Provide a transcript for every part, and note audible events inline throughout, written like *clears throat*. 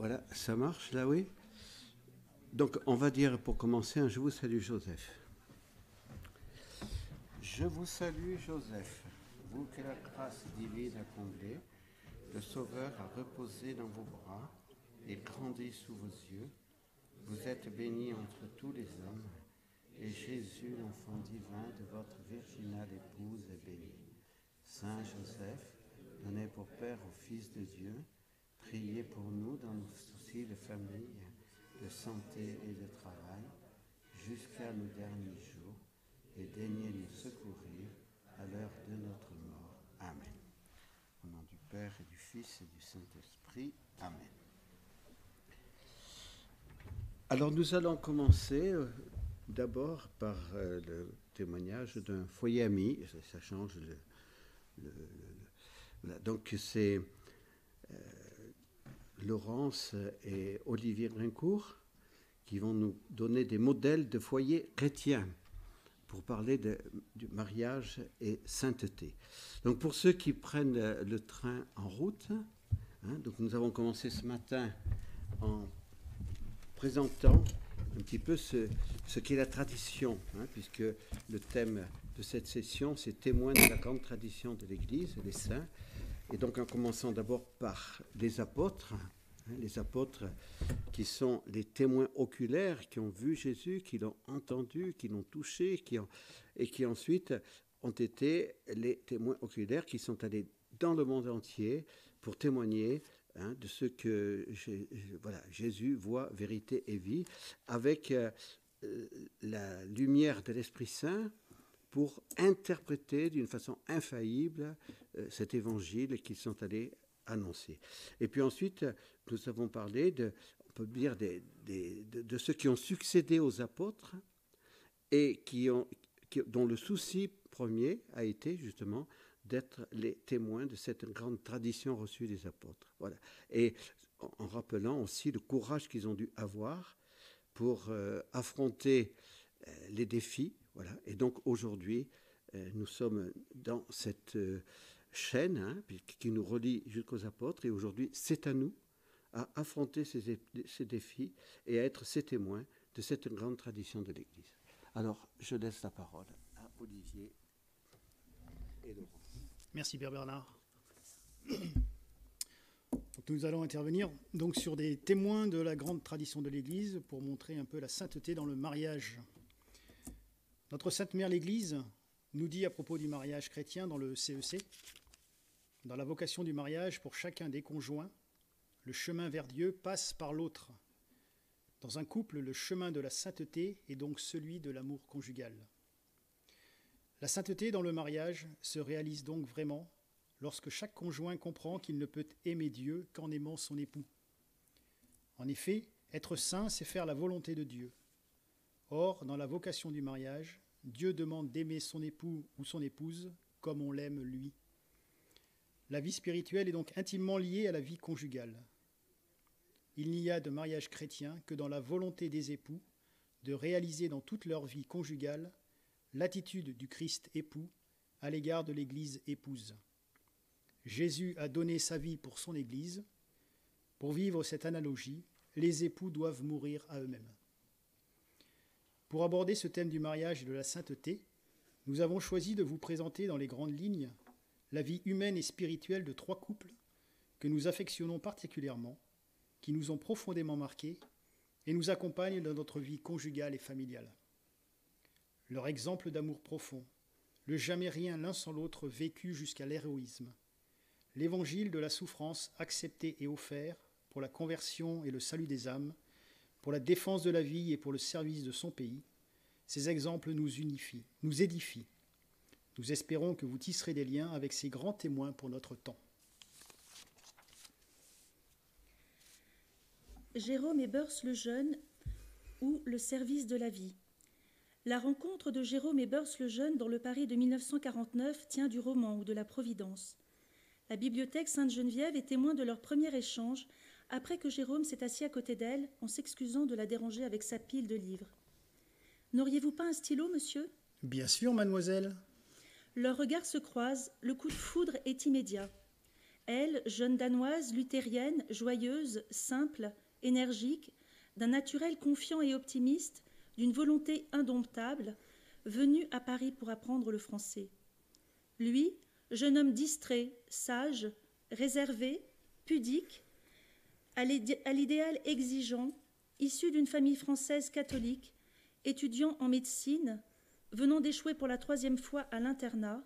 Voilà, ça marche là, oui Donc, on va dire pour commencer Je vous salue Joseph. Je vous salue Joseph, vous que la grâce divine a comblé, le Sauveur a reposé dans vos bras et grandi sous vos yeux. Vous êtes béni entre tous les hommes, et Jésus, l'enfant divin de votre virginale épouse, est béni. Saint Joseph, donné pour Père au Fils de Dieu, priez pour nous dans nos soucis de famille, de santé et de travail, jusqu'à nos derniers jours, et daignez nous secourir à l'heure de notre mort. Amen. Au nom du Père et du Fils et du Saint-Esprit. Amen. Alors nous allons commencer euh, d'abord par euh, le témoignage d'un foyer ami. Ça, change le, donc c'est Laurence et Olivier Brincourt qui vont nous donner des modèles de foyers chrétiens pour parler de, du mariage et sainteté. Donc pour ceux qui prennent le train en route, hein, donc nous avons commencé ce matin en présentant un petit peu ce, ce qu'est la tradition, hein, puisque le thème de cette session, c'est témoin de la grande tradition de l'Église, les saints. Et donc en commençant d'abord par les apôtres, hein, les apôtres qui sont les témoins oculaires, qui ont vu Jésus, qui l'ont entendu, qui l'ont touché, et qui ensuite ont été les témoins oculaires qui sont allés dans le monde entier pour témoigner Hein, de ce que voilà, Jésus voit, vérité et vie, avec euh, la lumière de l'Esprit Saint pour interpréter d'une façon infaillible euh, cet évangile qu'ils sont allés annoncer. Et puis ensuite, nous avons parlé de, on peut dire, des, de, ceux qui ont succédé aux apôtres et qui ont, dont le souci premier a été justement d'être les témoins de cette grande tradition reçue des apôtres. Voilà. Et en rappelant aussi le courage qu'ils ont dû avoir pour euh, affronter euh, les défis. Et donc aujourd'hui, euh, nous sommes dans cette chaîne hein, qui nous relie jusqu'aux apôtres. Et aujourd'hui, c'est à nous à affronter ces, défis et à être ces témoins de cette grande tradition de l'Église. Alors, je laisse la parole à Olivier et Laurent. Merci Père Bernard. nous allons intervenir donc sur des témoins de la grande tradition de l'Église pour montrer un peu la sainteté dans le mariage. Notre Sainte Mère l'Église nous dit à propos du mariage chrétien dans le CEC, e dans la vocation du mariage pour chacun des conjoints, le chemin vers Dieu passe par l'autre. Dans un couple, le chemin de la sainteté est donc celui de l'amour conjugal. La sainteté dans le mariage se réalise donc vraiment lorsque chaque conjoint comprend qu'il ne peut aimer Dieu qu'en aimant son époux. En effet, être saint, c'est faire la volonté de Dieu. Or, dans la vocation du mariage, Dieu demande d'aimer son époux ou son épouse comme on l'aime lui. La vie spirituelle est donc intimement liée à la vie conjugale. Il n'y a de mariage chrétien que dans la volonté des époux de réaliser dans toute leur vie conjugale l'attitude du Christ époux à l'égard de l'Église épouse. Jésus a donné sa vie pour son Église. Pour vivre cette analogie, les époux doivent mourir à eux-mêmes. Pour aborder ce thème du mariage et de la sainteté, nous avons choisi de vous présenter dans les grandes lignes la vie humaine et spirituelle de trois couples que nous affectionnons particulièrement, qui nous ont profondément marqués et nous accompagnent dans notre vie conjugale et familiale. Leur exemple d'amour profond, le jamais rien l'un sans l'autre vécu jusqu'à l'héroïsme, l'évangile de la souffrance accepté et offert pour la conversion et le salut des âmes, pour la défense de la vie et pour le service de son pays, ces exemples nous unifient, nous édifient. Nous espérons que vous tisserez des liens avec ces grands témoins pour notre temps. Jérôme Ebers le Jeune ou Le service de la vie. La rencontre de Jérôme et Beurs le Jeune dans le Paris de 1949 tient du roman ou de la Providence. La bibliothèque Sainte-Geneviève est témoin de leur premier échange après que Jérôme s'est assis à côté d'elle en s'excusant de la déranger avec sa pile de livres. N'auriez-vous pas un stylo, monsieur? Bien sûr, mademoiselle. Leurs regards se croisent, le coup de foudre est immédiat. elle, jeune danoise, luthérienne, joyeuse, simple, énergique, d'un naturel confiant et optimiste, d'une volonté indomptable, venue à Paris pour apprendre le français. Lui, jeune homme distrait, sage, réservé, pudique, à l'idéal exigeant, issu d'une famille française catholique, étudiant en médecine, venant d'échouer pour la troisième fois à l'internat,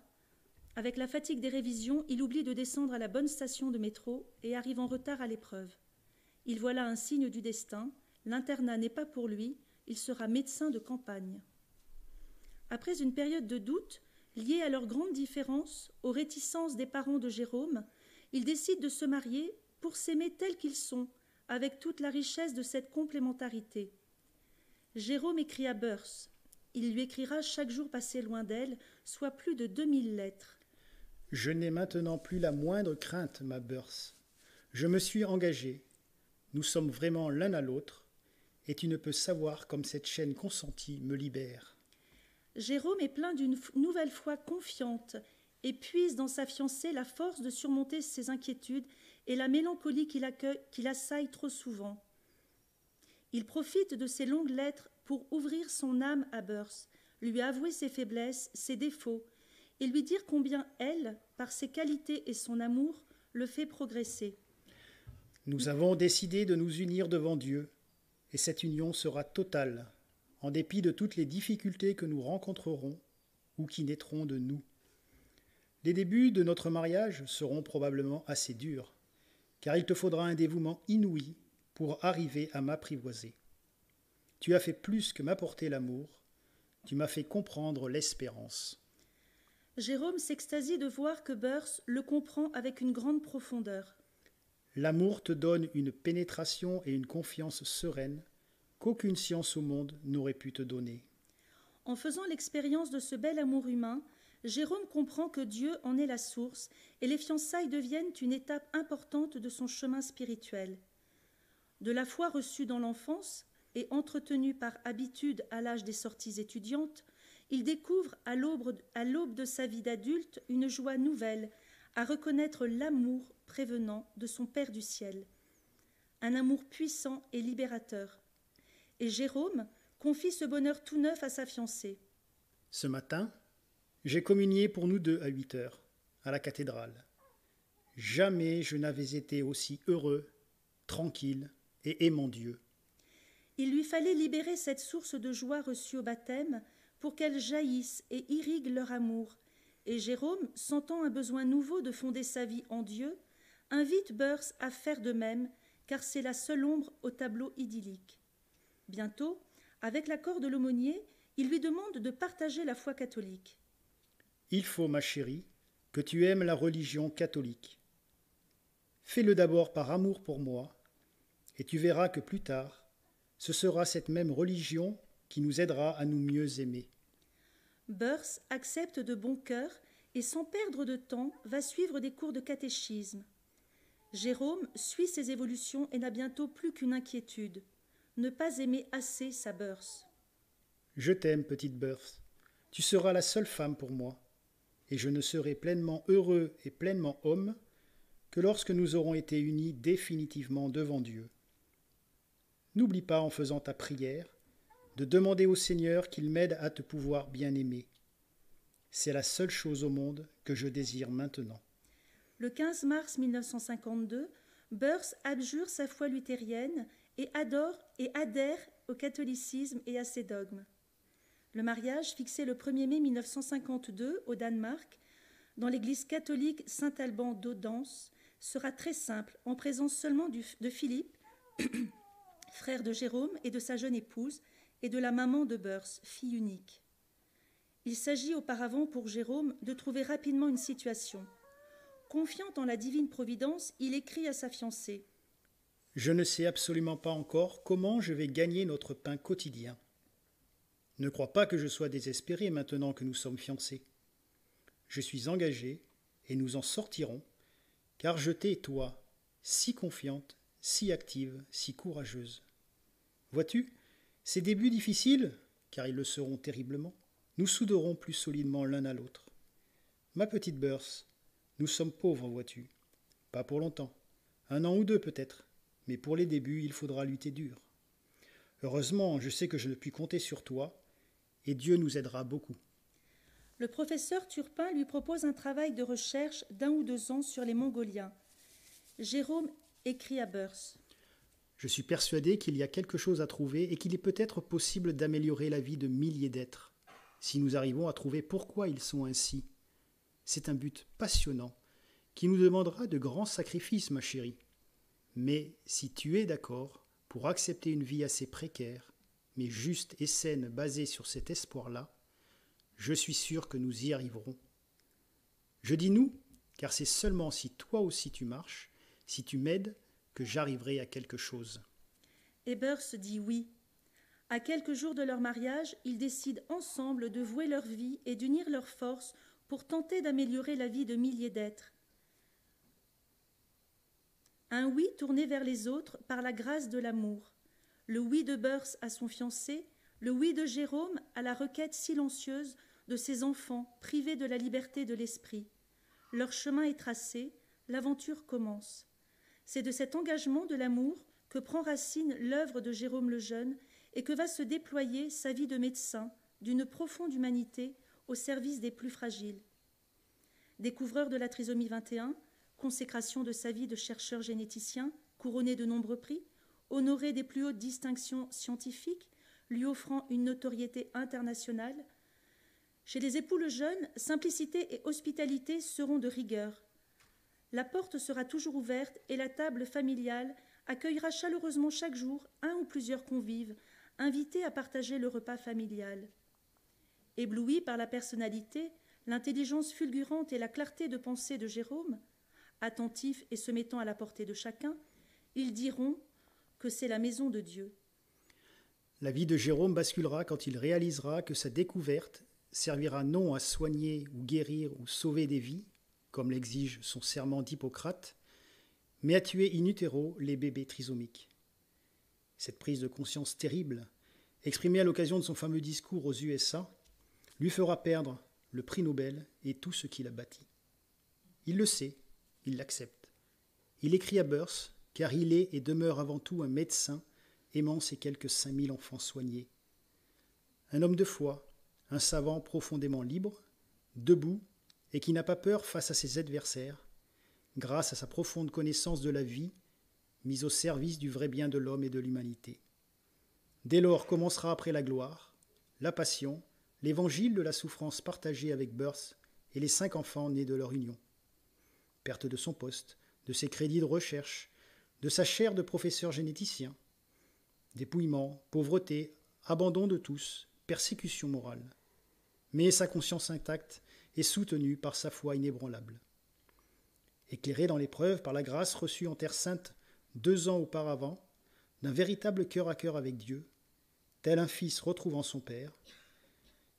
avec la fatigue des révisions, il oublie de descendre à la bonne station de métro et arrive en retard à l'épreuve. Il voit là un signe du destin, l'internat n'est pas pour lui, il sera médecin de campagne. Après une période de doute, liée à leur grande différence, aux réticences des parents de Jérôme, ils décident de se marier pour s'aimer tels qu'ils sont, avec toute la richesse de cette complémentarité. Jérôme écrit à Beurs. Il lui écrira chaque jour passé loin d'elle, soit plus de deux mille lettres. Je n'ai maintenant plus la moindre crainte, ma Beurs. Je me suis engagé. Nous sommes vraiment l'un à l'autre, et tu ne peux savoir comme cette chaîne consentie me libère. Jérôme est plein d'une nouvelle foi confiante et puise dans sa fiancée la force de surmonter ses inquiétudes et la mélancolie qui, qui l'assaille trop souvent. Il profite de ces longues lettres pour ouvrir son âme à Burse, lui avouer ses faiblesses, ses défauts, et lui dire combien elle, par ses qualités et son amour, le fait progresser. Nous avons décidé de nous unir devant Dieu, et cette union sera totale, en dépit de toutes les difficultés que nous rencontrerons ou qui naîtront de nous. Les débuts de notre mariage seront probablement assez durs, car il te faudra un dévouement inouï pour arriver à m'apprivoiser. Tu as fait plus que m'apporter l'amour, tu m'as fait comprendre l'espérance. Jérôme s'extasie de voir que Beurs le comprend avec une grande profondeur. L'amour te donne une pénétration et une confiance sereine qu'aucune science au monde n'aurait pu te donner. En faisant l'expérience de ce bel amour humain, Jérôme comprend que Dieu en est la source et les fiançailles deviennent une étape importante de son chemin spirituel. De la foi reçue dans l'enfance et entretenue par habitude à l'âge des sorties étudiantes, il découvre à l'aube de sa vie d'adulte une joie nouvelle à reconnaître l'amour prévenant de son Père du ciel. Un amour puissant et libérateur. Et Jérôme confie ce bonheur tout neuf à sa fiancée. Ce matin, j'ai communié pour nous deux à huit heures, à la cathédrale. Jamais je n'avais été aussi heureux, tranquille et aimant Dieu. Il lui fallait libérer cette source de joie reçue au baptême pour qu'elle jaillisse et irrigue leur amour. Et Jérôme, sentant un besoin nouveau de fonder sa vie en Dieu, invite Beurs à faire de même, car c'est la seule ombre au tableau idyllique. Bientôt, avec l'accord de l'aumônier, il lui demande de partager la foi catholique. Il faut, ma chérie, que tu aimes la religion catholique. Fais-le d'abord par amour pour moi, et tu verras que plus tard, ce sera cette même religion qui nous aidera à nous mieux aimer. Burse accepte de bon cœur et sans perdre de temps va suivre des cours de catéchisme. Jérôme suit ses évolutions et n'a bientôt plus qu'une inquiétude ne pas aimer assez sa Burse. Je t'aime, petite Burse. Tu seras la seule femme pour moi et je ne serai pleinement heureux et pleinement homme que lorsque nous aurons été unis définitivement devant Dieu. N'oublie pas en faisant ta prière de demander au Seigneur qu'il m'aide à te pouvoir bien aimer. C'est la seule chose au monde que je désire maintenant. Le 15 mars 1952, Burse abjure sa foi luthérienne et adore et adhère au catholicisme et à ses dogmes. Le mariage, fixé le 1er mai 1952 au Danemark, dans l'église catholique Saint-Alban d'Audence, sera très simple, en présence seulement de Philippe, *coughs* frère de Jérôme et de sa jeune épouse, et de la maman de Beurs, fille unique. Il s'agit auparavant pour Jérôme de trouver rapidement une situation. Confiant en la divine providence, il écrit à sa fiancée Je ne sais absolument pas encore comment je vais gagner notre pain quotidien. Ne crois pas que je sois désespéré maintenant que nous sommes fiancés. Je suis engagé, et nous en sortirons, car je t'ai, toi, si confiante, si active, si courageuse. Vois-tu, ces débuts difficiles, car ils le seront terriblement, nous souderons plus solidement l'un à l'autre. Ma petite Burse, nous sommes pauvres, vois-tu. pas pour longtemps. Un an ou deux peut-être, mais pour les débuts, il faudra lutter dur. Heureusement, je sais que je ne puis compter sur toi, et Dieu nous aidera beaucoup. Le professeur Turpin lui propose un travail de recherche d'un ou deux ans sur les Mongoliens. Jérôme écrit à Beurs. Je suis persuadé qu'il y a quelque chose à trouver et qu'il est peut-être possible d'améliorer la vie de milliers d'êtres, si nous arrivons à trouver pourquoi ils sont ainsi. C'est un but passionnant, qui nous demandera de grands sacrifices, ma chérie. Mais si tu es d'accord pour accepter une vie assez précaire, mais juste et saine basée sur cet espoir-là, je suis sûr que nous y arriverons. Je dis nous, car c'est seulement si toi aussi tu marches, si tu m'aides, que j'arriverai à quelque chose. se dit oui. À quelques jours de leur mariage, ils décident ensemble de vouer leur vie et d'unir leurs forces pour tenter d'améliorer la vie de milliers d'êtres. Un oui tourné vers les autres par la grâce de l'amour. Le oui de Burse à son fiancé, le oui de Jérôme à la requête silencieuse de ses enfants privés de la liberté de l'esprit. Leur chemin est tracé, l'aventure commence. C'est de cet engagement de l'amour que prend racine l'œuvre de Jérôme le Jeune et que va se déployer sa vie de médecin d'une profonde humanité au service des plus fragiles. Découvreur de la trisomie 21, consécration de sa vie de chercheur généticien, couronné de nombreux prix, honoré des plus hautes distinctions scientifiques, lui offrant une notoriété internationale, chez les époux le jeune, simplicité et hospitalité seront de rigueur. La porte sera toujours ouverte et la table familiale accueillera chaleureusement chaque jour un ou plusieurs convives, invités à partager le repas familial. Ébloui par la personnalité, l'intelligence fulgurante et la clarté de pensée de Jérôme, attentif et se mettant à la portée de chacun, ils diront que c'est la maison de Dieu. La vie de Jérôme basculera quand il réalisera que sa découverte servira non à soigner ou guérir ou sauver des vies, comme l'exige son serment d'Hippocrate, mais à tuer in les bébés trisomiques. Cette prise de conscience terrible, exprimée à l'occasion de son fameux discours aux USA, lui fera perdre le prix Nobel et tout ce qu'il a bâti. Il le sait, il l'accepte. Il écrit à Burse, car il est et demeure avant tout un médecin aimant ses quelques cinq mille enfants soignés. Un homme de foi, un savant profondément libre, debout, et qui n'a pas peur face à ses adversaires, grâce à sa profonde connaissance de la vie, mise au service du vrai bien de l'homme et de l'humanité. Dès lors commencera après la gloire, la passion, l'évangile de la souffrance partagée avec Burse et les cinq enfants nés de leur union. Perte de son poste, de ses crédits de recherche, de sa chaire de professeur généticien, dépouillement, pauvreté, abandon de tous, persécution morale. Mais sa conscience intacte est soutenue par sa foi inébranlable. Éclairé dans l'épreuve par la grâce reçue en Terre sainte deux ans auparavant, d'un véritable cœur à cœur avec Dieu, tel un fils retrouvant son père,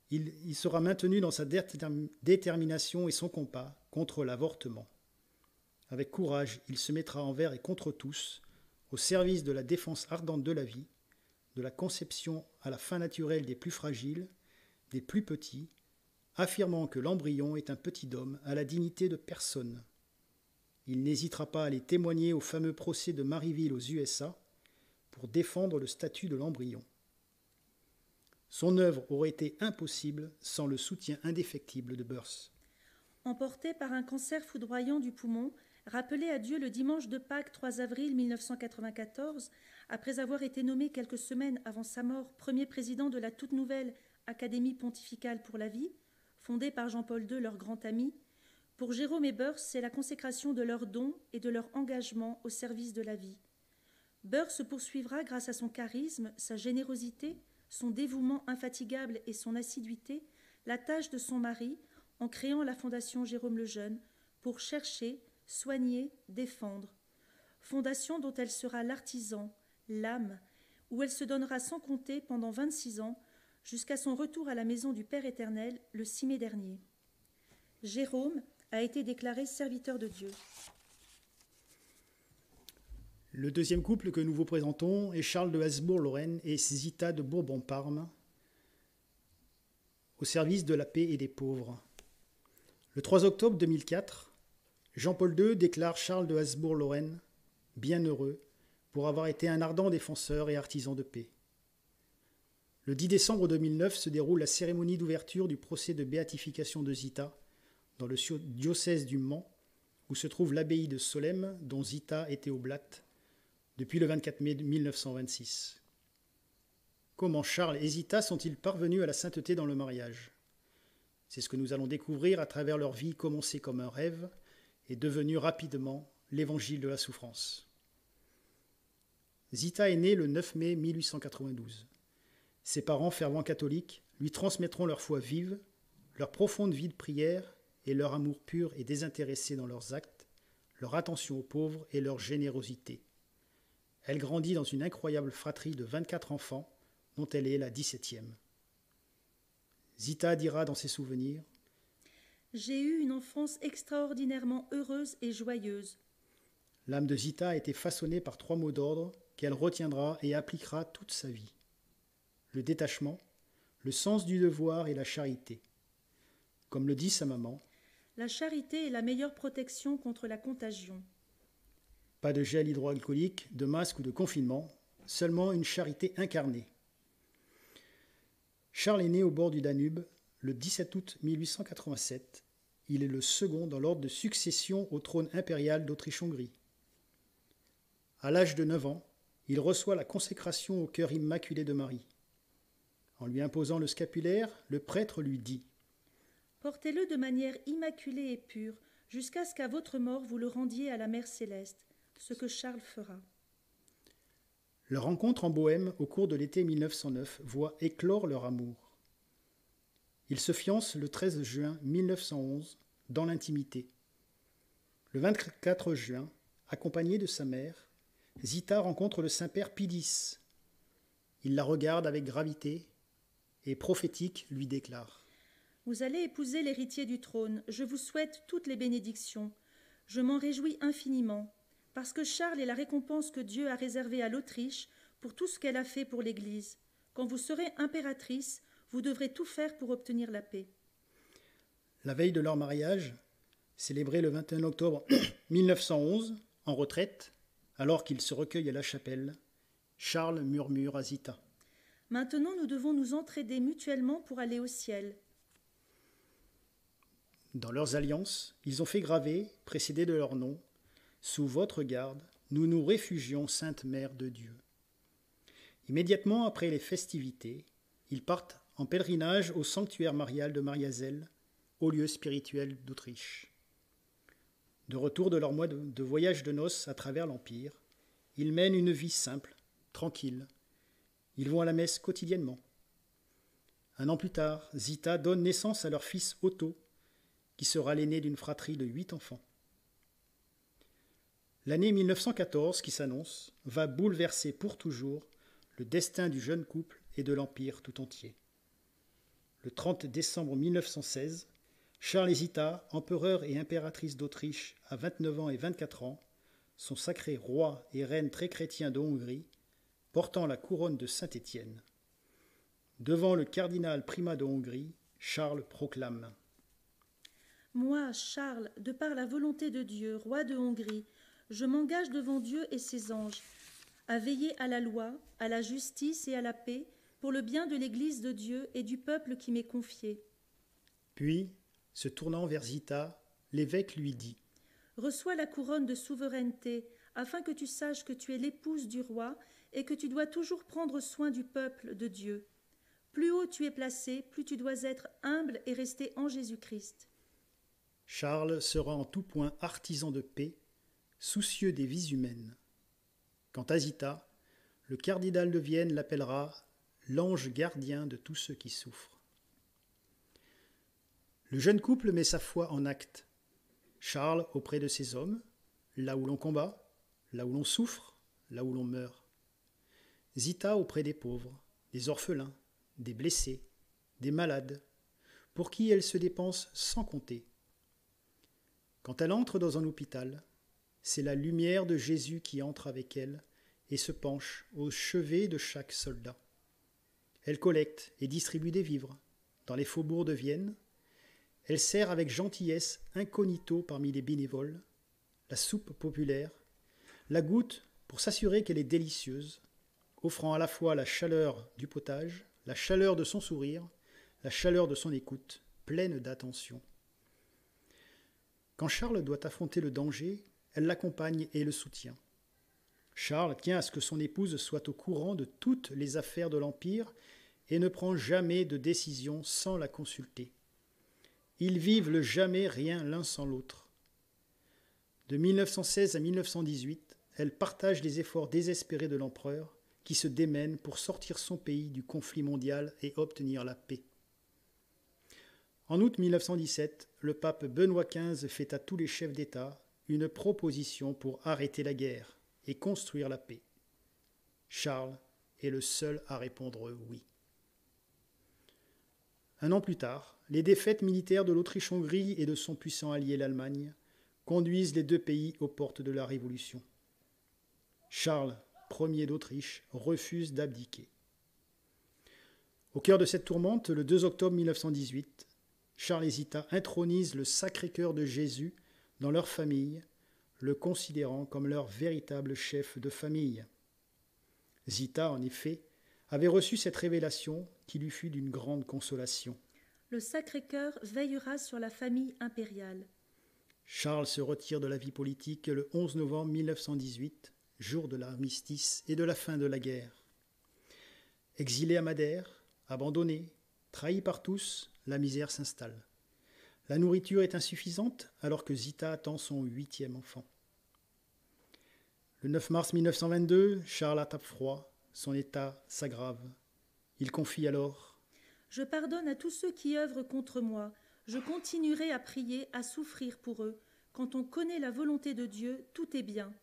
il, sera maintenu dans sa détermination et son combat contre l'avortement. Avec courage, il se mettra envers et contre tous, au service de la défense ardente de la vie, de la conception à la fin naturelle des plus fragiles, des plus petits, affirmant que l'embryon est un petit homme à la dignité de personne. Il n'hésitera pas à les témoigner au fameux procès de Maryville aux USA pour défendre le statut de l'embryon. Son œuvre aurait été impossible sans le soutien indéfectible de Burse. Emporté par un cancer foudroyant du poumon, rappelé à Dieu le dimanche de Pâques 3 avril 1994, après avoir été nommé quelques semaines avant sa mort premier président de la toute nouvelle Académie pontificale pour la vie, fondée par Jean-Paul II, leur grand ami, pour Jérôme et Beurs, c'est la consécration de leurs dons et de leur engagement au service de la vie. Beurs se poursuivra grâce à son charisme, sa générosité, son dévouement infatigable et son assiduité, la tâche de son mari en créant la Fondation Jérôme le Jeune pour chercher, soigner, défendre. Fondation dont elle sera l'artisan, l'âme, où elle se donnera sans compter pendant 26 ans, jusqu'à son retour à la maison du Père éternel le 6 mai dernier. Jérôme a été déclaré serviteur de Dieu. Le deuxième couple que nous vous présentons est Charles de Hasbourg-Lorraine et Zita de Bourbon-Parme, au service de la paix et des pauvres. Le 3 octobre 2004, Jean-Paul II déclare Charles de Habsbourg-Lorraine bienheureux pour avoir été un ardent défenseur et artisan de paix. Le 10 décembre 2009 se déroule la cérémonie d'ouverture du procès de béatification de Zita dans le diocèse du Mans, où se trouve l'abbaye de Solesmes dont Zita était oblate depuis le 24 mai 1926. Comment Charles et Zita sont-ils parvenus à la sainteté dans le mariage? C'est ce que nous allons découvrir à travers leur vie commencée comme un rêve et devenue rapidement l'évangile de la souffrance. Zita est née le 9 mai 1892. Ses parents, fervents catholiques, lui transmettront leur foi vive, leur profonde vie de prière et leur amour pur et désintéressé dans leurs actes, leur attention aux pauvres et leur générosité. Elle grandit dans une incroyable fratrie de 24 enfants, dont elle est la 17e. Zita dira dans ses souvenirs J'ai eu une enfance extraordinairement heureuse et joyeuse. L'âme de Zita a été façonnée par trois mots d'ordre qu'elle retiendra et appliquera toute sa vie le détachement, le sens du devoir et la charité. Comme le dit sa maman, La charité est la meilleure protection contre la contagion. Pas de gel hydroalcoolique, de masque ou de confinement, seulement une charité incarnée. Charles est né au bord du Danube le 17 août 1887. Il est le second dans l'ordre de succession au trône impérial d'Autriche-Hongrie. À l'âge de 9 ans, il reçoit la consécration au cœur immaculé de Marie. En lui imposant le scapulaire, le prêtre lui dit Portez-le de manière immaculée et pure, jusqu'à ce qu'à votre mort vous le rendiez à la Mère céleste, ce que Charles fera. Leur rencontre en Bohême au cours de l'été 1909 voit éclore leur amour. Ils se fiancent le 13 juin 1911 dans l'intimité. Le 24 juin, accompagné de sa mère, Zita rencontre le Saint-Père Pidis. Il la regarde avec gravité et prophétique lui déclare Vous allez épouser l'héritier du trône. Je vous souhaite toutes les bénédictions. Je m'en réjouis infiniment, parce que Charles est la récompense que Dieu a réservée à l'Autriche pour tout ce qu'elle a fait pour l'Église. Quand vous serez impératrice, vous devrez tout faire pour obtenir la paix. La veille de leur mariage, célébré le 21 octobre *clears throat* 1911, en retraite, alors qu'ils se recueillent à la chapelle, Charles murmure à Zita. Maintenant, nous devons nous entraider mutuellement pour aller au ciel. Dans leurs alliances, ils ont fait graver, précédé de leur nom, Sous votre garde, nous nous réfugions, Sainte Mère de Dieu. Immédiatement après les festivités, ils partent en pèlerinage au sanctuaire marial de Mariazelle, au lieu spirituel d'Autriche. De retour de leur mois de voyage de noces à travers l'Empire, ils mènent une vie simple, tranquille, ils vont à la messe quotidiennement. Un an plus tard, Zita donne naissance à leur fils Otto, qui sera l'aîné d'une fratrie de huit enfants. L'année 1914 qui s'annonce va bouleverser pour toujours le destin du jeune couple et de l'Empire tout entier. Le 30 décembre 1916, Charles et Zita, empereur et impératrice d'Autriche à 29 ans et 24 ans, sont sacrés rois et reines très chrétiens de Hongrie portant la couronne de Saint-Étienne. Devant le cardinal primat de Hongrie, Charles proclame Moi, Charles, de par la volonté de Dieu, roi de Hongrie, je m'engage devant Dieu et ses anges à veiller à la loi, à la justice et à la paix pour le bien de l'Église de Dieu et du peuple qui m'est confié. Puis, se tournant vers Zita, l'évêque lui dit Reçois la couronne de souveraineté, afin que tu saches que tu es l'épouse du roi et que tu dois toujours prendre soin du peuple de Dieu. Plus haut tu es placé, plus tu dois être humble et rester en Jésus-Christ. Charles sera en tout point artisan de paix, soucieux des vies humaines. Quant à Zita, le cardinal de Vienne l'appellera l'ange gardien de tous ceux qui souffrent. Le jeune couple met sa foi en acte. Charles auprès de ses hommes, là où l'on combat, là où l'on souffre, là où l'on meurt. Zita auprès des pauvres, des orphelins, des blessés, des malades, pour qui elle se dépense sans compter. Quand elle entre dans un hôpital, c'est la lumière de Jésus qui entre avec elle et se penche au chevet de chaque soldat. Elle collecte et distribue des vivres dans les faubourgs de Vienne. Elle sert avec gentillesse incognito parmi les bénévoles la soupe populaire, la goutte pour s'assurer qu'elle est délicieuse, offrant à la fois la chaleur du potage, la chaleur de son sourire, la chaleur de son écoute, pleine d'attention. Quand Charles doit affronter le danger, elle l'accompagne et le soutient. Charles tient à ce que son épouse soit au courant de toutes les affaires de l'Empire et ne prend jamais de décision sans la consulter. Ils vivent le jamais rien l'un sans l'autre. De 1916 à 1918, elle partage les efforts désespérés de l'empereur qui se démène pour sortir son pays du conflit mondial et obtenir la paix. En août 1917, le pape Benoît XV fait à tous les chefs d'État une proposition pour arrêter la guerre et construire la paix. Charles est le seul à répondre oui. Un an plus tard, les défaites militaires de l'Autriche-Hongrie et de son puissant allié l'Allemagne conduisent les deux pays aux portes de la Révolution. Charles Ier d'Autriche refuse d'abdiquer. Au cœur de cette tourmente, le 2 octobre 1918, Charles et Zita intronisent le Sacré-Cœur de Jésus dans leur famille, le considérant comme leur véritable chef de famille. Zita, en effet, avait reçu cette révélation qui lui fut d'une grande consolation. Le Sacré-Cœur veillera sur la famille impériale. Charles se retire de la vie politique le 11 novembre 1918, jour de l'armistice et de la fin de la guerre. Exilé à Madère, abandonné, trahi par tous, la misère s'installe. La nourriture est insuffisante alors que Zita attend son huitième enfant. Le 9 mars 1922, Charles tape froid, son état s'aggrave. Il confie alors Je pardonne à tous ceux qui œuvrent contre moi. Je continuerai à prier, à souffrir pour eux. Quand on connaît la volonté de Dieu, tout est bien.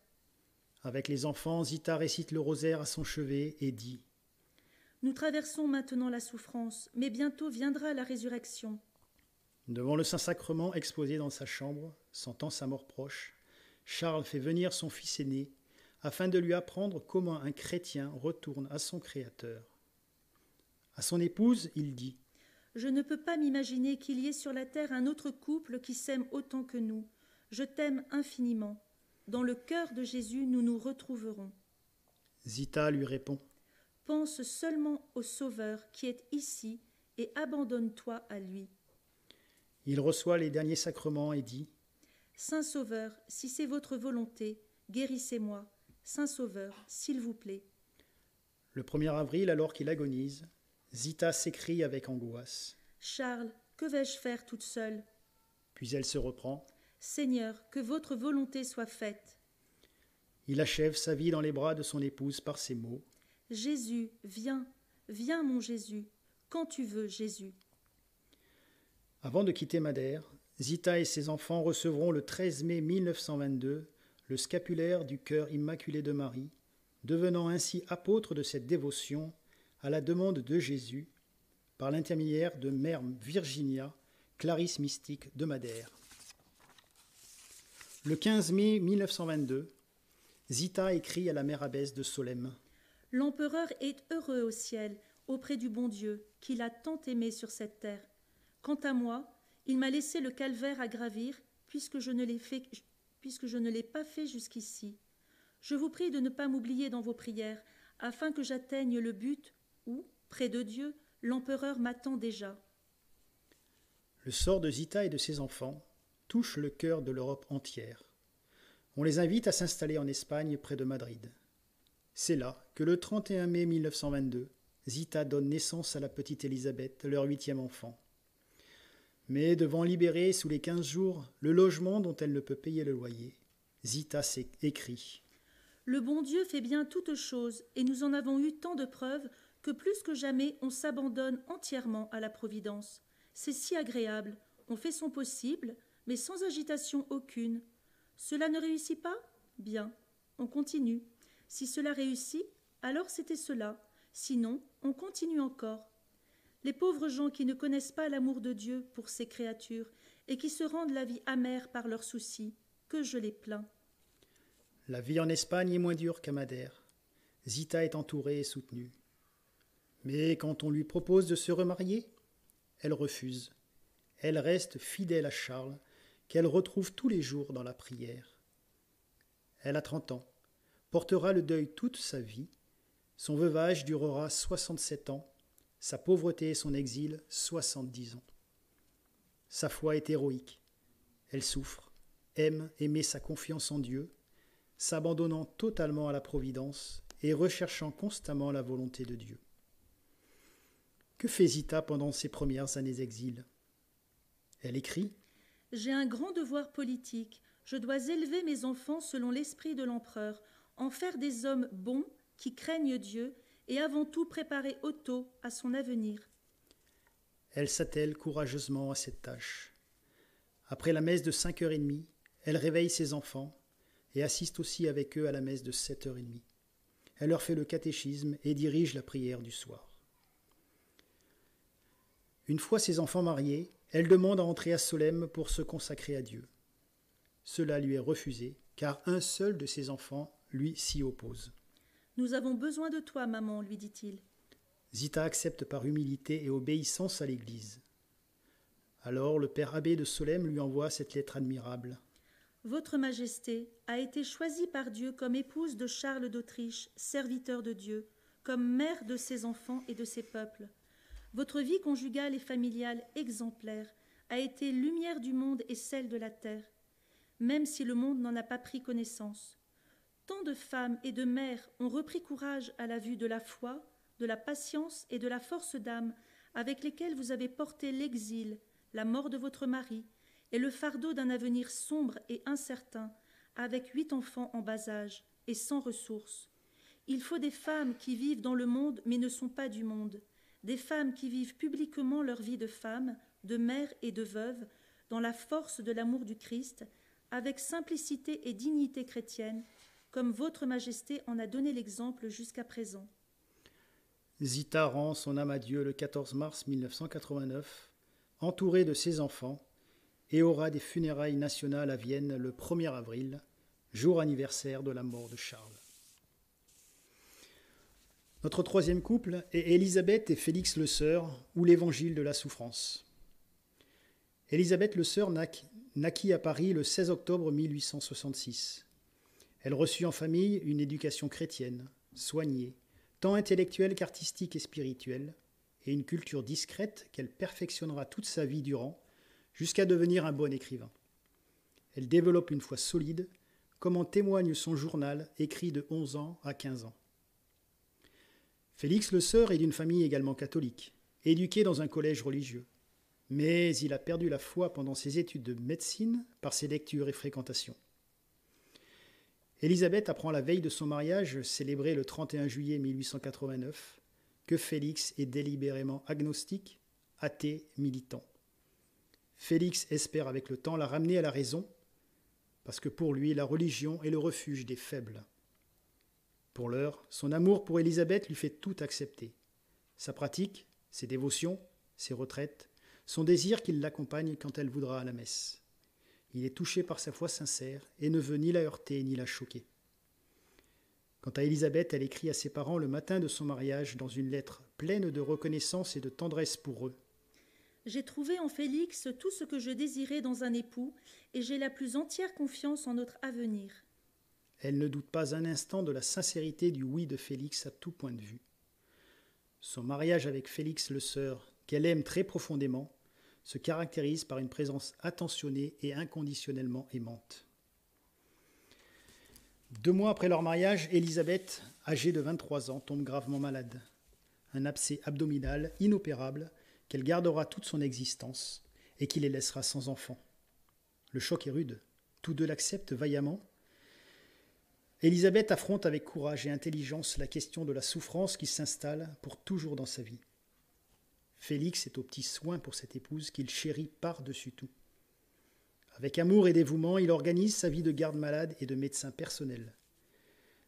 Avec les enfants, Zita récite le rosaire à son chevet et dit Nous traversons maintenant la souffrance, mais bientôt viendra la résurrection. Devant le Saint-Sacrement exposé dans sa chambre, sentant sa mort proche, Charles fait venir son fils aîné afin de lui apprendre comment un chrétien retourne à son Créateur. À son épouse, il dit Je ne peux pas m'imaginer qu'il y ait sur la terre un autre couple qui s'aime autant que nous. Je t'aime infiniment. Dans le cœur de Jésus, nous nous retrouverons. Zita lui répond Pense seulement au Sauveur qui est ici et abandonne-toi à lui. Il reçoit les derniers sacrements et dit Saint Sauveur, si c'est votre volonté, guérissez-moi. Saint Sauveur, s'il vous plaît. Le 1er avril, alors qu'il agonise, Zita s'écrie avec angoisse. Charles, que vais-je faire toute seule? Puis elle se reprend. Seigneur, que votre volonté soit faite. Il achève sa vie dans les bras de son épouse par ces mots. Jésus, viens, viens mon Jésus, quand tu veux, Jésus. Avant de quitter Madère, Zita et ses enfants recevront le 13 mai 1922 le scapulaire du cœur immaculé de Marie, devenant ainsi apôtre de cette dévotion à la demande de Jésus par l'intermédiaire de Mère Virginia, Clarisse mystique de Madère. Le 15 mai 1922, Zita écrit à la mère abbesse de Solesmes. L'empereur est heureux au ciel, auprès du bon Dieu, qui l'a tant aimé sur cette terre. Quant à moi, il m'a laissé le calvaire à gravir, puisque je ne l'ai fait puisque je ne l'ai pas fait jusqu'ici. Je vous prie de ne pas m'oublier dans vos prières, afin que j'atteigne le but où, près de Dieu, l'empereur m'attend déjà. Le sort de Zita et de ses enfants touche le cœur de l'Europe entière. On les invite à s'installer en Espagne près de Madrid. C'est là que le 31 mai 1922, Zita donne naissance à la petite Élisabeth, leur huitième enfant mais devant libérer sous les quinze jours le logement dont elle ne peut payer le loyer, Zita écrit. Le bon Dieu fait bien toutes choses, et nous en avons eu tant de preuves que plus que jamais on s'abandonne entièrement à la Providence. C'est si agréable, on fait son possible, mais sans agitation aucune. Cela ne réussit pas? Bien, on continue. Si cela réussit, alors c'était cela. Sinon, on continue encore les pauvres gens qui ne connaissent pas l'amour de Dieu pour ses créatures et qui se rendent la vie amère par leurs soucis, que je les plains. La vie en Espagne est moins dure qu'à Madère. Zita est entourée et soutenue. Mais quand on lui propose de se remarier, elle refuse. Elle reste fidèle à Charles, qu'elle retrouve tous les jours dans la prière. elle a 30 ans, portera le deuil toute sa vie, son veuvage durera 67 ans, sa pauvreté et son exil 70 ans. Sa foi est héroïque. Elle souffre, aime et met sa confiance en Dieu, s'abandonnant totalement à la Providence et recherchant constamment la volonté de Dieu. Que fait Zita pendant ses premières années d'exil? Elle écrit J'ai un grand devoir politique. Je dois élever mes enfants selon l'esprit de l'empereur, en faire des hommes bons qui craignent Dieu et avant tout préparer Otto à son avenir. Elle s'attelle courageusement à cette tâche. Après la messe de cinq heures et demie, elle réveille ses enfants et assiste aussi avec eux à la messe de sept heures et demie. Elle leur fait le catéchisme et dirige la prière du soir. Une fois ses enfants mariés, elle demande à entrer à Solem pour se consacrer à Dieu. Cela lui est refusé, car un seul de ses enfants lui s'y oppose. Nous avons besoin de toi, maman, lui dit-il. Zita accepte par humilité et obéissance à l'Église. Alors le père abbé de Solem lui envoie cette lettre admirable. Votre Majesté a été choisie par Dieu comme épouse de Charles d'Autriche, serviteur de Dieu, comme mère de ses enfants et de ses peuples. Votre vie conjugale et familiale exemplaire a été lumière du monde et celle de la terre, même si le monde n'en a pas pris connaissance. Tant de femmes et de mères ont repris courage à la vue de la foi, de la patience et de la force d'âme avec lesquelles vous avez porté l'exil, la mort de votre mari et le fardeau d'un avenir sombre et incertain, avec huit enfants en bas âge et sans ressources. Il faut des femmes qui vivent dans le monde mais ne sont pas du monde, des femmes qui vivent publiquement leur vie de femme, de mère et de veuve, dans la force de l'amour du Christ, avec simplicité et dignité chrétienne, comme Votre Majesté en a donné l'exemple jusqu'à présent. Zita rend son âme à Dieu le 14 mars 1989, entourée de ses enfants, et aura des funérailles nationales à Vienne le 1er avril, jour anniversaire de la mort de Charles. Notre troisième couple est Élisabeth et Félix Le Sœur, ou l'Évangile de la souffrance. Élisabeth Le Sœur naquit à Paris le 16 octobre 1866. Elle reçut en famille une éducation chrétienne, soignée, tant intellectuelle qu'artistique et spirituelle, et une culture discrète qu'elle perfectionnera toute sa vie durant, jusqu'à devenir un bon écrivain. Elle développe une foi solide, comme en témoigne son journal écrit de 11 ans à 15 ans. Félix Le Sœur est d'une famille également catholique, éduqué dans un collège religieux. Mais il a perdu la foi pendant ses études de médecine par ses lectures et fréquentations. Élisabeth apprend la veille de son mariage, célébré le 31 juillet 1889, que Félix est délibérément agnostique, athée, militant. Félix espère avec le temps la ramener à la raison, parce que pour lui, la religion est le refuge des faibles. Pour l'heure, son amour pour Élisabeth lui fait tout accepter. Sa pratique, ses dévotions, ses retraites, son désir qu'il l'accompagne quand elle voudra à la messe. Il est touché par sa foi sincère et ne veut ni la heurter ni la choquer. Quant à Élisabeth, elle écrit à ses parents le matin de son mariage dans une lettre pleine de reconnaissance et de tendresse pour eux. J'ai trouvé en Félix tout ce que je désirais dans un époux, et j'ai la plus entière confiance en notre avenir. Elle ne doute pas un instant de la sincérité du oui de Félix à tout point de vue. Son mariage avec Félix le Sœur, qu'elle aime très profondément, se caractérise par une présence attentionnée et inconditionnellement aimante. Deux mois après leur mariage, Élisabeth, âgée de 23 ans, tombe gravement malade. Un abcès abdominal inopérable qu'elle gardera toute son existence et qui les laissera sans enfant. Le choc est rude. Tous deux l'acceptent vaillamment. Élisabeth affronte avec courage et intelligence la question de la souffrance qui s'installe pour toujours dans sa vie. Félix est au petit soin pour cette épouse qu'il chérit par-dessus tout. Avec amour et dévouement, il organise sa vie de garde-malade et de médecin personnel.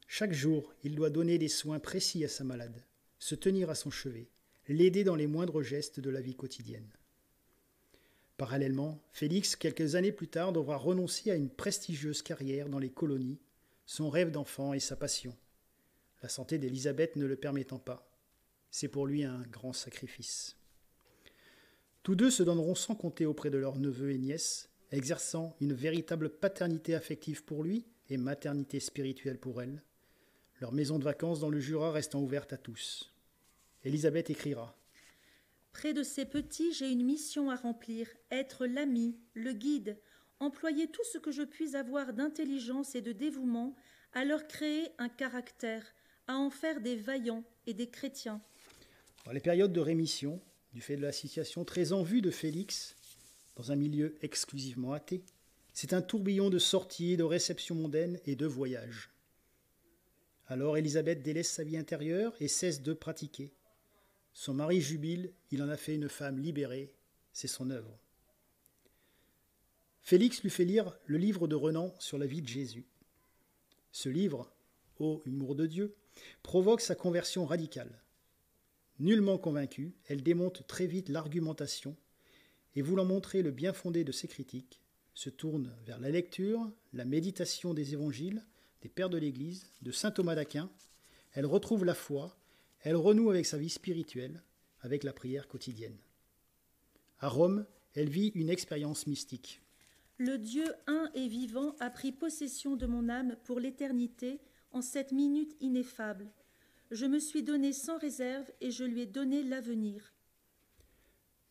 Chaque jour, il doit donner des soins précis à sa malade, se tenir à son chevet, l'aider dans les moindres gestes de la vie quotidienne. Parallèlement, Félix, quelques années plus tard, devra renoncer à une prestigieuse carrière dans les colonies, son rêve d'enfant et sa passion. La santé d'Élisabeth ne le permettant pas. C'est pour lui un grand sacrifice. Tous deux se donneront sans compter auprès de leurs neveux et nièces, exerçant une véritable paternité affective pour lui et maternité spirituelle pour elle, leur maison de vacances dans le Jura restant ouverte à tous. Élisabeth écrira Près de ces petits, j'ai une mission à remplir être l'ami, le guide, employer tout ce que je puis avoir d'intelligence et de dévouement à leur créer un caractère, à en faire des vaillants et des chrétiens. Les périodes de rémission, du fait de la situation très en vue de Félix, dans un milieu exclusivement athée, c'est un tourbillon de sorties, de réceptions mondaines et de voyages. Alors Élisabeth délaisse sa vie intérieure et cesse de pratiquer. Son mari jubile, il en a fait une femme libérée, c'est son œuvre. Félix lui fait lire le livre de Renan sur la vie de Jésus. Ce livre, ô humour de Dieu, provoque sa conversion radicale. Nullement convaincue, elle démonte très vite l'argumentation et, voulant montrer le bien fondé de ses critiques, se tourne vers la lecture, la méditation des évangiles, des pères de l'Église, de saint Thomas d'Aquin. Elle retrouve la foi, elle renoue avec sa vie spirituelle, avec la prière quotidienne. À Rome, elle vit une expérience mystique. Le Dieu un et vivant a pris possession de mon âme pour l'éternité en cette minute ineffable. Je me suis donné sans réserve et je lui ai donné l'avenir.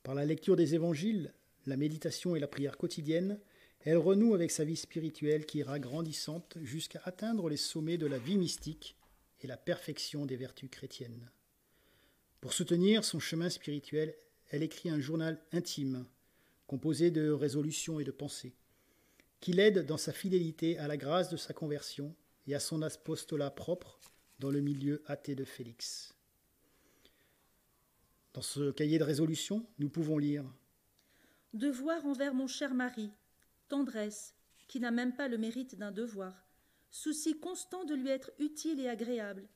Par la lecture des évangiles, la méditation et la prière quotidienne, elle renoue avec sa vie spirituelle qui ira grandissante jusqu'à atteindre les sommets de la vie mystique et la perfection des vertus chrétiennes. Pour soutenir son chemin spirituel, elle écrit un journal intime, composé de résolutions et de pensées, qui l'aide dans sa fidélité à la grâce de sa conversion et à son apostolat propre dans le milieu athée de Félix. Dans ce cahier de résolution, nous pouvons lire Devoir envers mon cher mari, tendresse, qui n'a même pas le mérite d'un devoir, souci constant de lui être utile et agréable.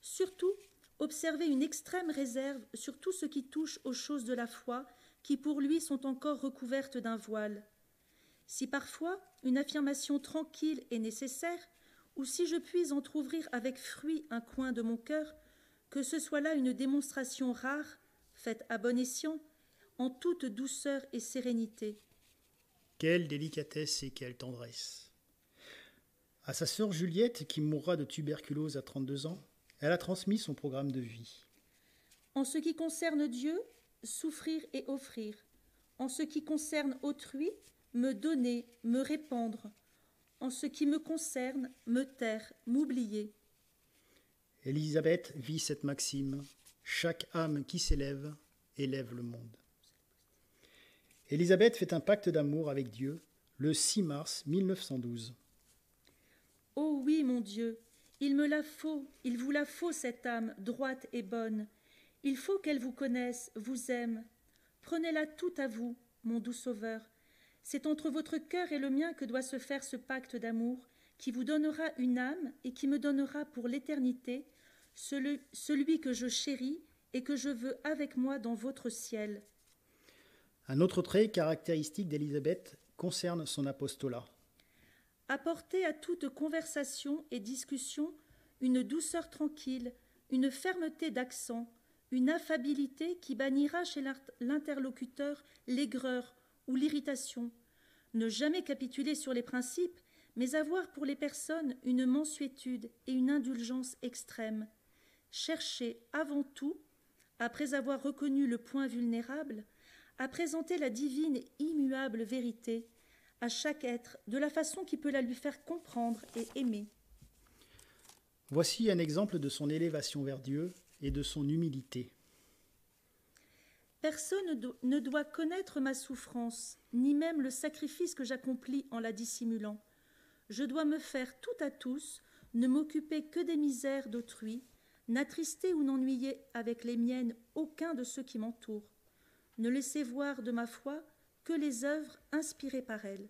Surtout, observer une extrême réserve sur tout ce qui touche aux choses de la foi qui pour lui sont encore recouvertes d'un voile. Si parfois une affirmation tranquille est nécessaire, ou si je puis entr'ouvrir avec fruit un coin de mon cœur, que ce soit là une démonstration rare, faite à bon escient, en toute douceur et sérénité. Quelle délicatesse et quelle tendresse. À sa sœur Juliette, qui mourra de tuberculose à 32 ans, elle a transmis son programme de vie. En ce qui concerne Dieu, souffrir et offrir. En ce qui concerne autrui, me donner, me répandre en ce qui me concerne, me taire, m'oublier. Élisabeth vit cette maxime chaque âme qui s'élève élève le monde. Élisabeth fait un pacte d'amour avec Dieu le 6 mars 1912. Oh oui, mon Dieu, il me la faut, il vous la faut, cette âme droite et bonne. Il faut qu'elle vous connaisse, vous aime. Prenez-la tout à vous, mon doux sauveur, c'est entre votre cœur et le mien que doit se faire ce pacte d'amour qui vous donnera une âme et qui me donnera pour l'éternité celui, celui que je chéris et que je veux avec moi dans votre ciel. Un autre trait caractéristique d'Élisabeth concerne son apostolat. Apporter à toute conversation et discussion une douceur tranquille, une fermeté d'accent, une affabilité qui bannira chez l'interlocuteur l'aigreur ou l'irritation, ne jamais capituler sur les principes, mais avoir pour les personnes une mansuétude et une indulgence extrême, chercher avant tout, après avoir reconnu le point vulnérable, à présenter la divine et immuable vérité à chaque être de la façon qui peut la lui faire comprendre et aimer. Voici un exemple de son élévation vers Dieu et de son humilité. Personne ne doit connaître ma souffrance, ni même le sacrifice que j'accomplis en la dissimulant. Je dois me faire tout à tous, ne m'occuper que des misères d'autrui, n'attrister ou n'ennuyer avec les miennes aucun de ceux qui m'entourent, ne laisser voir de ma foi que les œuvres inspirées par elle,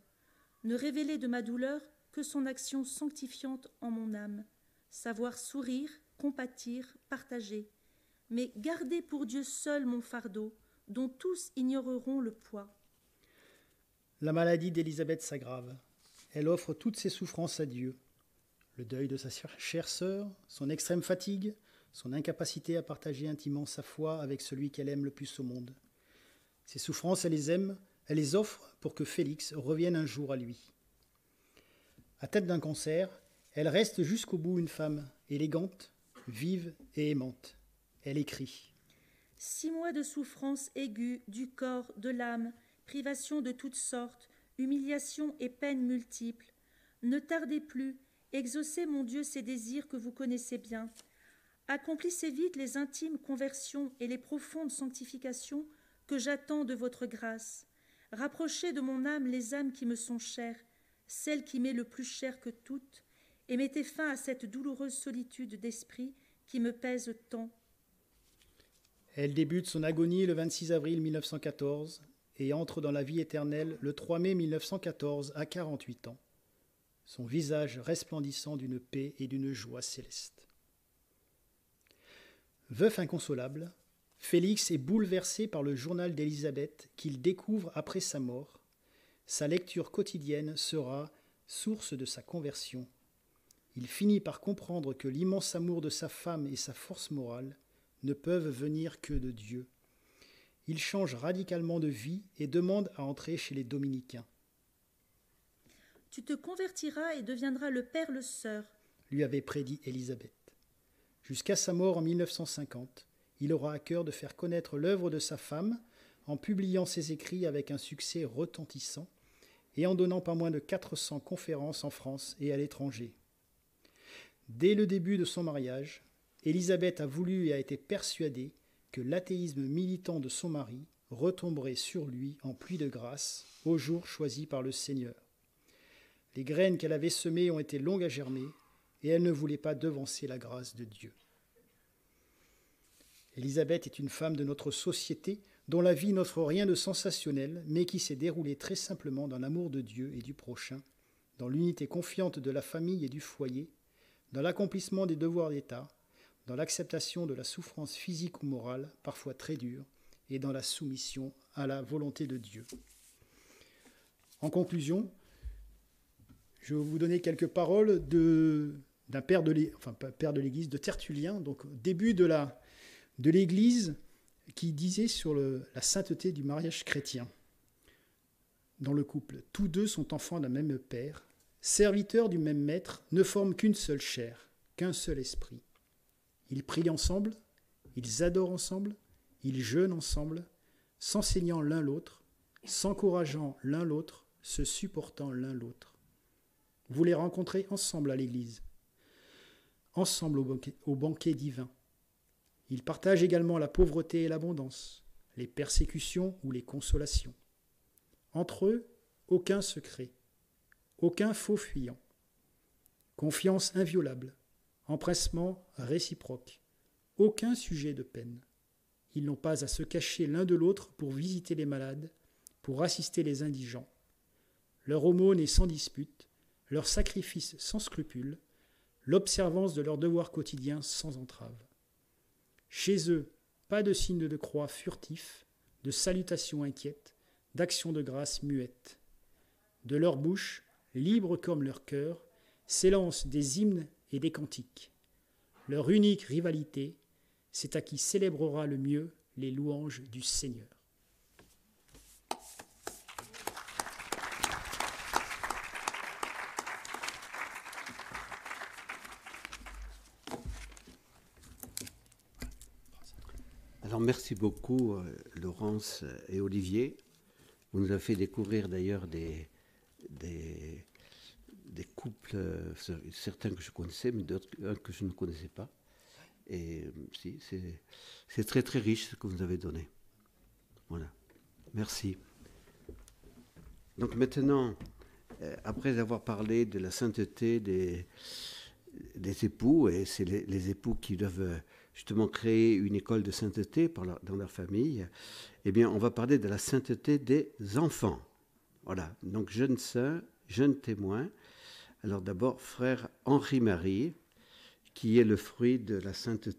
ne révéler de ma douleur que son action sanctifiante en mon âme, savoir sourire, compatir, partager, mais garder pour Dieu seul mon fardeau, dont tous ignoreront le poids. La maladie d'Élisabeth s'aggrave. Elle offre toutes ses souffrances à Dieu. Le deuil de sa chère sœur, son extrême fatigue, son incapacité à partager intimement sa foi avec celui qu'elle aime le plus au monde. Ces souffrances, elle les aime, elle les offre pour que Félix revienne un jour à lui. À tête d'un cancer, elle reste jusqu'au bout une femme élégante, vive et aimante. Elle écrit Six mois de souffrance aiguë du corps, de l'âme, privation de toutes sortes, humiliation et peines multiples. Ne tardez plus, exaucez mon Dieu ces désirs que vous connaissez bien. Accomplissez vite les intimes conversions et les profondes sanctifications que j'attends de votre grâce. Rapprochez de mon âme les âmes qui me sont chères, celle qui m'est le plus chère que toutes, et mettez fin à cette douloureuse solitude d'esprit qui me pèse tant. Elle débute son agonie le 26 avril 1914 et entre dans la vie éternelle le 3 mai 1914 à 48 ans, son visage resplendissant d'une paix et d'une joie céleste. Veuf inconsolable, Félix est bouleversé par le journal d'Élisabeth qu'il découvre après sa mort. Sa lecture quotidienne sera source de sa conversion. Il finit par comprendre que l'immense amour de sa femme et sa force morale ne peuvent venir que de Dieu. Il change radicalement de vie et demande à entrer chez les dominicains. Tu te convertiras et deviendras le père le sœur, lui avait prédit Élisabeth. Jusqu'à sa mort en 1950, il aura à cœur de faire connaître l'œuvre de sa femme en publiant ses écrits avec un succès retentissant et en donnant pas moins de 400 conférences en France et à l'étranger. Dès le début de son mariage, Élisabeth a voulu et a été persuadée que l'athéisme militant de son mari retomberait sur lui en pluie de grâce au jour choisi par le Seigneur. Les graines qu'elle avait semées ont été longues à germer et elle ne voulait pas devancer la grâce de Dieu. Élisabeth est une femme de notre société dont la vie n'offre rien de sensationnel, mais qui s'est déroulée très simplement dans l'amour de Dieu et du prochain, dans l'unité confiante de la famille et du foyer, dans l'accomplissement des devoirs d'État, dans l'acceptation de la souffrance physique ou morale, parfois très dure, et dans la soumission à la volonté de Dieu. En conclusion, je vais vous donner quelques paroles d'un père de l'Église, de Tertullien, donc au début de la, de l'Église qui disait sur la sainteté du mariage chrétien. Dans le couple, tous deux sont enfants d'un même père, serviteurs du même maître, ne forment qu'une seule chair, qu'un seul esprit. Ils prient ensemble, ils adorent ensemble, ils jeûnent ensemble, s'enseignant l'un l'autre, s'encourageant l'un l'autre, se supportant l'un l'autre. Vous les rencontrez ensemble à l'Église, ensemble au banquet, au divin. Ils partagent également la pauvreté et l'abondance, les persécutions ou les consolations. Entre eux, aucun secret, aucun faux fuyant. Confiance inviolable, empressement réciproque, aucun sujet de peine. Ils n'ont pas à se cacher l'un de l'autre pour visiter les malades, pour assister les indigents. Leur aumône est sans dispute, leur sacrifice sans scrupule, l'observance de leurs devoirs quotidiens sans entrave. Chez eux, pas de signes de croix furtifs, de salutations inquiètes, d'actions de grâce muettes. De leur bouche, libres comme leur cœur, s'élancent des hymnes et des cantiques. Leur unique rivalité, c'est à qui célébrera le mieux les louanges du Seigneur. Alors merci beaucoup euh, Laurence et Olivier. Vous nous avez fait découvrir d'ailleurs des, couples, euh, certains que je connaissais, mais d'autres que je ne connaissais pas. Et euh, si, c'est très très riche ce que vous avez donné. Voilà. Merci. Donc maintenant, euh, après avoir parlé de la sainteté des, des époux, et c'est les, époux qui doivent justement créer une école de sainteté dans leur famille, eh bien, on va parler de la sainteté des enfants. Voilà. Donc, jeunes saints, jeunes témoins, alors d'abord, frère Henri-Marie, qui est le fruit de la sainteté